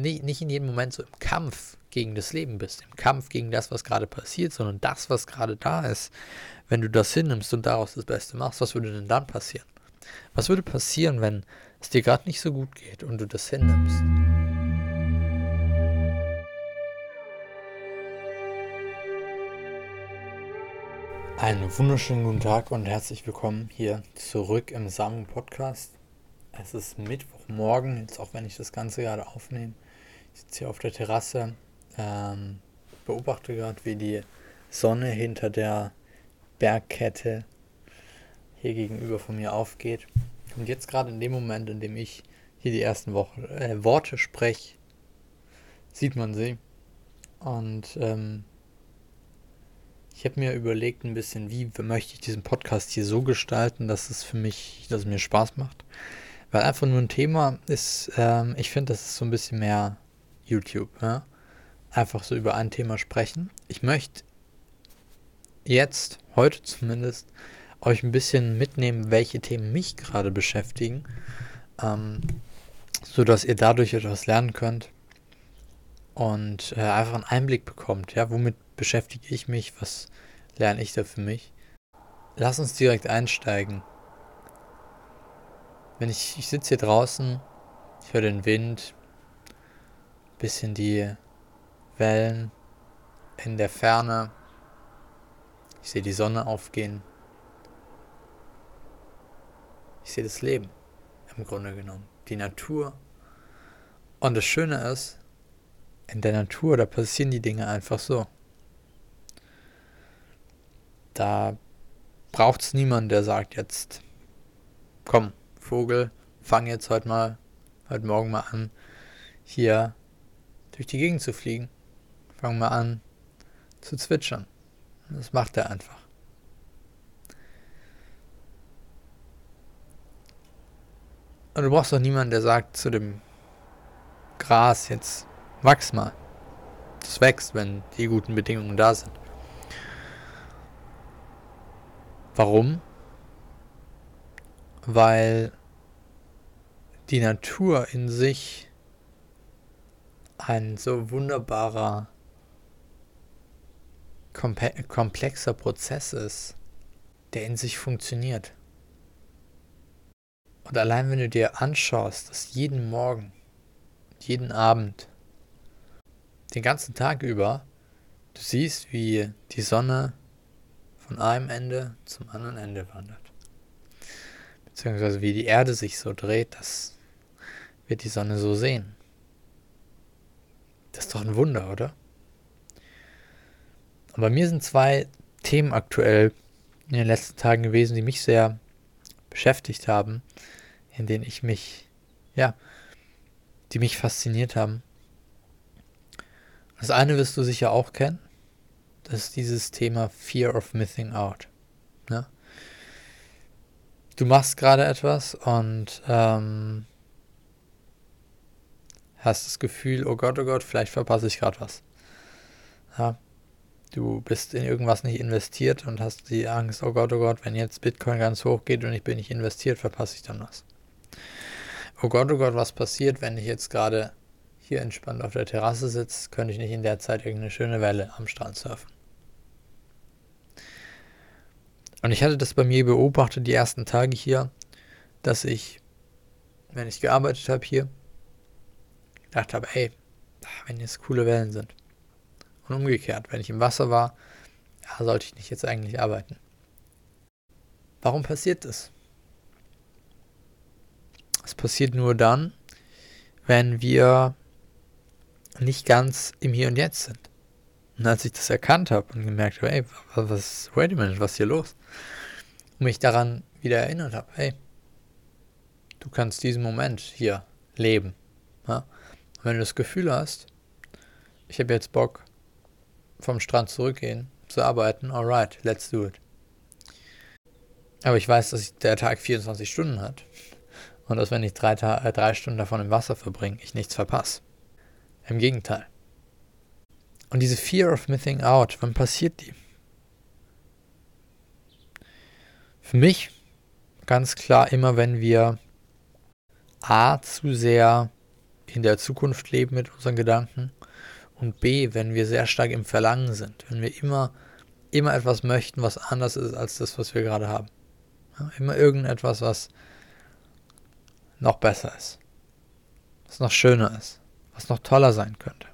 nicht, nicht in jedem Moment so im Kampf gegen das Leben bist, im Kampf gegen das, was gerade passiert, sondern das, was gerade da ist. Wenn du das hinnimmst und daraus das Beste machst, was würde denn dann passieren? Was würde passieren, wenn es dir gerade nicht so gut geht und du das hinnimmst? Einen wunderschönen guten Tag und herzlich willkommen hier zurück im Samen Podcast. Es ist Mittwochmorgen, jetzt auch wenn ich das Ganze gerade aufnehme. Ich sitze hier auf der Terrasse, ähm, beobachte gerade, wie die Sonne hinter der Bergkette hier gegenüber von mir aufgeht. Und jetzt gerade in dem Moment, in dem ich hier die ersten Woche, äh, Worte spreche, sieht man sie. Und ähm, ich habe mir überlegt ein bisschen, wie möchte ich diesen Podcast hier so gestalten, dass es für mich, dass es mir Spaß macht. Weil einfach nur ein Thema ist, ähm, ich finde, das ist so ein bisschen mehr YouTube. Ja? Einfach so über ein Thema sprechen. Ich möchte jetzt, heute zumindest, euch ein bisschen mitnehmen, welche Themen mich gerade beschäftigen, ähm, sodass ihr dadurch etwas lernen könnt und äh, einfach einen Einblick bekommt. Ja, womit beschäftige ich mich? Was lerne ich da für mich? Lass uns direkt einsteigen. Wenn ich, ich sitze hier draußen, ich höre den Wind, bisschen die Wellen in der Ferne. Ich sehe die Sonne aufgehen. Ich sehe das Leben im Grunde genommen, die Natur. Und das Schöne ist, in der Natur, da passieren die Dinge einfach so. Da braucht es niemanden, der sagt jetzt, komm, Vogel, fang jetzt heute mal, heute Morgen mal an, hier durch die Gegend zu fliegen. Fang mal an zu zwitschern. Das macht er einfach. Und du brauchst doch niemanden, der sagt zu dem Gras jetzt, wachs mal. Das wächst, wenn die guten Bedingungen da sind. Warum? Weil die Natur in sich ein so wunderbarer, komplexer Prozess ist, der in sich funktioniert. Und allein wenn du dir anschaust, dass jeden Morgen, jeden Abend, den ganzen Tag über, du siehst, wie die Sonne von einem Ende zum anderen Ende wandert. Beziehungsweise wie die Erde sich so dreht, das wird die Sonne so sehen. Das ist doch ein Wunder, oder? Und bei mir sind zwei Themen aktuell in den letzten Tagen gewesen, die mich sehr beschäftigt haben, in denen ich mich, ja, die mich fasziniert haben. Das eine wirst du sicher auch kennen. Das ist dieses Thema Fear of Missing Out. Ne? Du machst gerade etwas und ähm, hast das Gefühl, oh Gott, oh Gott, vielleicht verpasse ich gerade was. Ja, du bist in irgendwas nicht investiert und hast die Angst, oh Gott, oh Gott, wenn jetzt Bitcoin ganz hoch geht und ich bin nicht investiert, verpasse ich dann was. Oh Gott, oh Gott, was passiert, wenn ich jetzt gerade hier entspannt auf der Terrasse sitze, könnte ich nicht in der Zeit irgendeine schöne Welle am Strand surfen. Und ich hatte das bei mir beobachtet die ersten Tage hier, dass ich, wenn ich gearbeitet habe hier, gedacht habe, ey, wenn jetzt coole Wellen sind. Und umgekehrt, wenn ich im Wasser war, ja, sollte ich nicht jetzt eigentlich arbeiten. Warum passiert das? Es passiert nur dann, wenn wir nicht ganz im Hier und Jetzt sind. Und als ich das erkannt habe und gemerkt habe, ey, was, wait a minute, was ist hier los? Und mich daran wieder erinnert habe, hey, du kannst diesen Moment hier leben. Ja? Und wenn du das Gefühl hast, ich habe jetzt Bock, vom Strand zurückgehen, zu arbeiten, alright, let's do it. Aber ich weiß, dass der Tag 24 Stunden hat. Und dass wenn ich drei, äh, drei Stunden davon im Wasser verbringe, ich nichts verpasse. Im Gegenteil. Und diese Fear of Missing Out, wann passiert die? Für mich ganz klar immer, wenn wir A zu sehr in der Zukunft leben mit unseren Gedanken und B, wenn wir sehr stark im Verlangen sind, wenn wir immer, immer etwas möchten, was anders ist als das, was wir gerade haben. Ja, immer irgendetwas, was noch besser ist, was noch schöner ist, was noch toller sein könnte.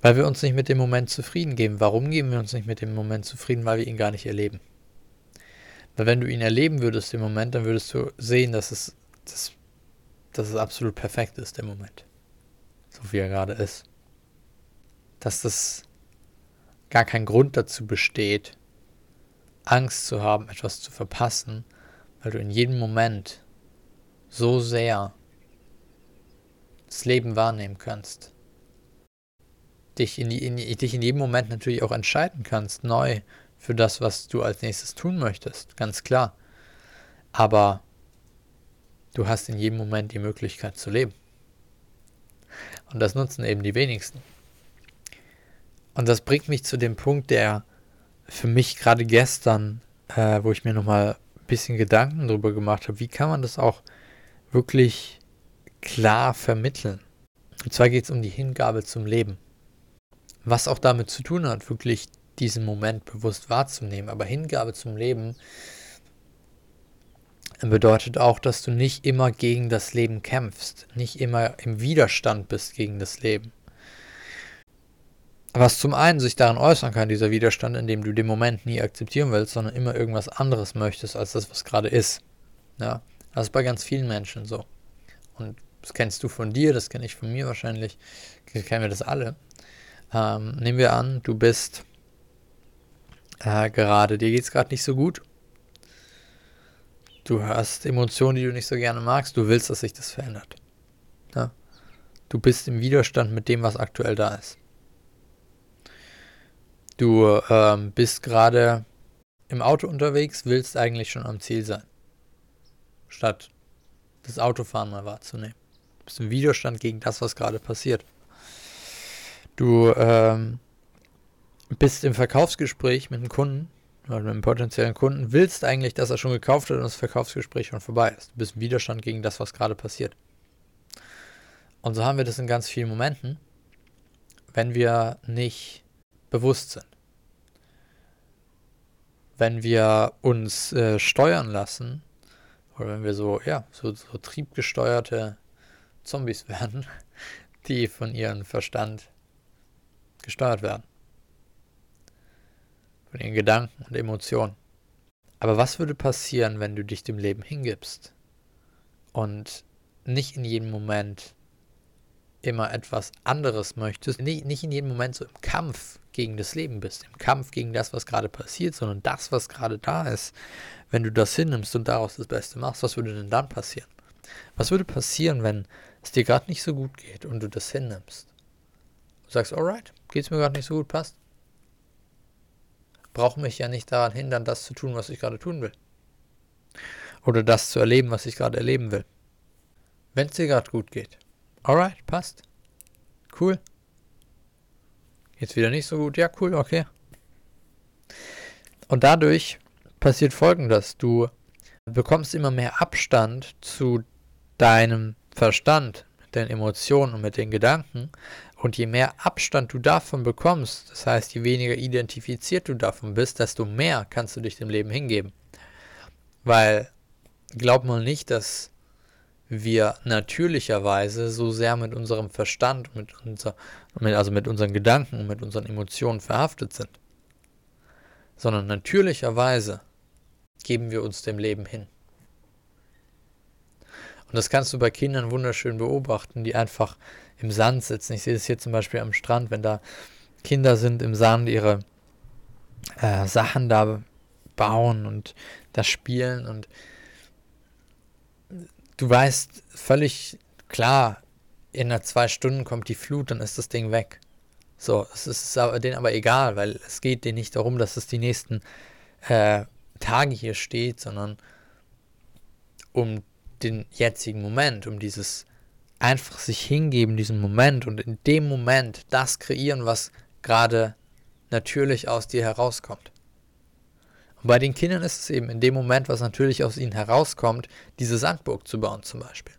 Weil wir uns nicht mit dem Moment zufrieden geben. Warum geben wir uns nicht mit dem Moment zufrieden? Weil wir ihn gar nicht erleben. Weil wenn du ihn erleben würdest im Moment, dann würdest du sehen, dass es, dass, dass es absolut perfekt ist, der Moment. So wie er gerade ist. Dass das gar kein Grund dazu besteht, Angst zu haben, etwas zu verpassen, weil du in jedem Moment so sehr das Leben wahrnehmen kannst dich in, die, in, dich in jedem Moment natürlich auch entscheiden kannst, neu für das, was du als nächstes tun möchtest, ganz klar. Aber du hast in jedem Moment die Möglichkeit zu leben. Und das nutzen eben die wenigsten. Und das bringt mich zu dem Punkt, der für mich gerade gestern, äh, wo ich mir nochmal ein bisschen Gedanken darüber gemacht habe, wie kann man das auch wirklich klar vermitteln. Und zwar geht es um die Hingabe zum Leben. Was auch damit zu tun hat, wirklich diesen Moment bewusst wahrzunehmen. Aber Hingabe zum Leben bedeutet auch, dass du nicht immer gegen das Leben kämpfst, nicht immer im Widerstand bist gegen das Leben. Was zum einen sich daran äußern kann, dieser Widerstand, indem du den Moment nie akzeptieren willst, sondern immer irgendwas anderes möchtest als das, was gerade ist. Ja, das ist bei ganz vielen Menschen so. Und das kennst du von dir, das kenne ich von mir wahrscheinlich, kennen wir das alle. Ähm, nehmen wir an, du bist äh, gerade, dir geht es gerade nicht so gut. Du hast Emotionen, die du nicht so gerne magst. Du willst, dass sich das verändert. Ja? Du bist im Widerstand mit dem, was aktuell da ist. Du ähm, bist gerade im Auto unterwegs, willst eigentlich schon am Ziel sein. Statt das Autofahren mal wahrzunehmen. Du bist im Widerstand gegen das, was gerade passiert. Du ähm, bist im Verkaufsgespräch mit einem Kunden mit einem potenziellen Kunden, willst eigentlich, dass er schon gekauft hat und das Verkaufsgespräch schon vorbei ist. Du bist im Widerstand gegen das, was gerade passiert. Und so haben wir das in ganz vielen Momenten, wenn wir nicht bewusst sind. Wenn wir uns äh, steuern lassen, oder wenn wir so, ja, so, so triebgesteuerte Zombies werden, die von ihrem Verstand gesteuert werden. Von ihren Gedanken und Emotionen. Aber was würde passieren, wenn du dich dem Leben hingibst und nicht in jedem Moment immer etwas anderes möchtest, nicht, nicht in jedem Moment so im Kampf gegen das Leben bist, im Kampf gegen das, was gerade passiert, sondern das, was gerade da ist, wenn du das hinnimmst und daraus das Beste machst, was würde denn dann passieren? Was würde passieren, wenn es dir gerade nicht so gut geht und du das hinnimmst? Du sagst, alright, geht es mir gerade nicht so gut, passt. Brauche mich ja nicht daran hindern, das zu tun, was ich gerade tun will. Oder das zu erleben, was ich gerade erleben will. Wenn es dir gerade gut geht. Alright, passt. Cool. Jetzt wieder nicht so gut. Ja, cool, okay. Und dadurch passiert folgendes. Du bekommst immer mehr Abstand zu deinem Verstand, mit den Emotionen und mit den Gedanken und je mehr Abstand du davon bekommst, das heißt, je weniger identifiziert du davon bist, desto mehr kannst du dich dem Leben hingeben. Weil, glaub mal nicht, dass wir natürlicherweise so sehr mit unserem Verstand, mit unser, also mit unseren Gedanken und mit unseren Emotionen verhaftet sind. Sondern natürlicherweise geben wir uns dem Leben hin. Und das kannst du bei Kindern wunderschön beobachten, die einfach im Sand sitzen. Ich sehe das hier zum Beispiel am Strand, wenn da Kinder sind im Sand, ihre äh, Sachen da bauen und da spielen und du weißt völlig klar, in einer zwei Stunden kommt die Flut, dann ist das Ding weg. So, es ist denen aber egal, weil es geht denen nicht darum, dass es die nächsten äh, Tage hier steht, sondern um den jetzigen Moment, um dieses einfach sich hingeben, diesen Moment und in dem Moment das kreieren, was gerade natürlich aus dir herauskommt. Und bei den Kindern ist es eben in dem Moment, was natürlich aus ihnen herauskommt, diese Sandburg zu bauen zum Beispiel.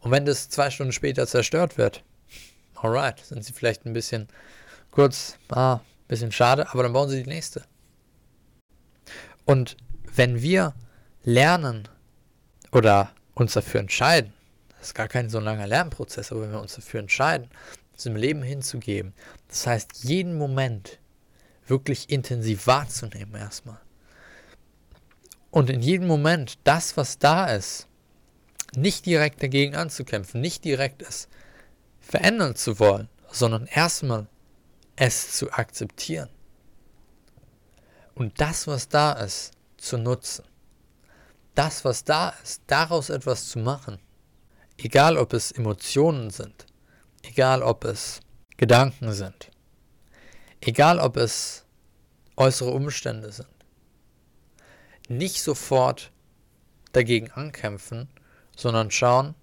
Und wenn das zwei Stunden später zerstört wird, alright, sind sie vielleicht ein bisschen kurz, ah, bisschen schade, aber dann bauen sie die nächste. Und wenn wir lernen oder uns dafür entscheiden, das ist gar kein so langer Lernprozess, aber wenn wir uns dafür entscheiden, im Leben hinzugeben, das heißt, jeden Moment wirklich intensiv wahrzunehmen erstmal. Und in jedem Moment das, was da ist, nicht direkt dagegen anzukämpfen, nicht direkt es verändern zu wollen, sondern erstmal es zu akzeptieren. Und das, was da ist, zu nutzen. Das, was da ist, daraus etwas zu machen. Egal, ob es Emotionen sind, egal, ob es Gedanken sind, egal, ob es äußere Umstände sind. Nicht sofort dagegen ankämpfen, sondern schauen,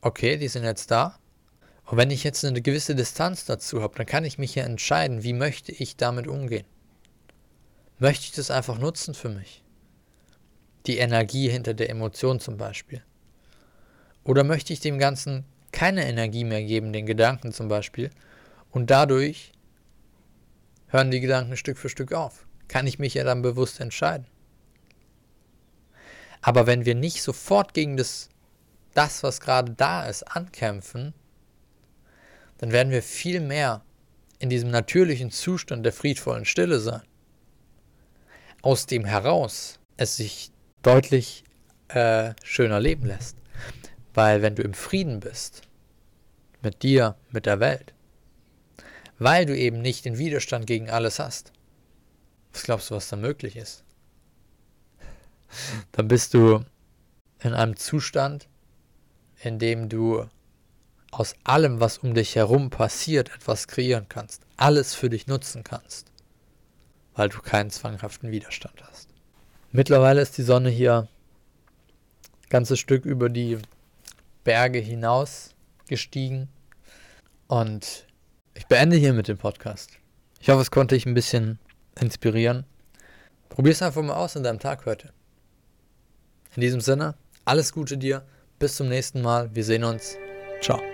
okay, die sind jetzt da. Und wenn ich jetzt eine gewisse Distanz dazu habe, dann kann ich mich ja entscheiden, wie möchte ich damit umgehen. Möchte ich das einfach nutzen für mich? Die Energie hinter der Emotion zum Beispiel. Oder möchte ich dem Ganzen keine Energie mehr geben, den Gedanken zum Beispiel, und dadurch hören die Gedanken Stück für Stück auf. Kann ich mich ja dann bewusst entscheiden. Aber wenn wir nicht sofort gegen das das, was gerade da ist, ankämpfen, dann werden wir viel mehr in diesem natürlichen Zustand der friedvollen Stille sein. Aus dem heraus es sich deutlich äh, schöner leben lässt. Weil wenn du im Frieden bist, mit dir, mit der Welt, weil du eben nicht den Widerstand gegen alles hast, was glaubst du, was da möglich ist? Dann bist du in einem Zustand, indem du aus allem, was um dich herum passiert, etwas kreieren kannst, alles für dich nutzen kannst, weil du keinen zwanghaften Widerstand hast. Mittlerweile ist die Sonne hier ein ganzes Stück über die Berge hinaus gestiegen und ich beende hier mit dem Podcast. Ich hoffe, es konnte dich ein bisschen inspirieren. Probier es einfach mal aus in deinem Tag heute. In diesem Sinne, alles Gute dir. Bis zum nächsten Mal. Wir sehen uns. Ciao.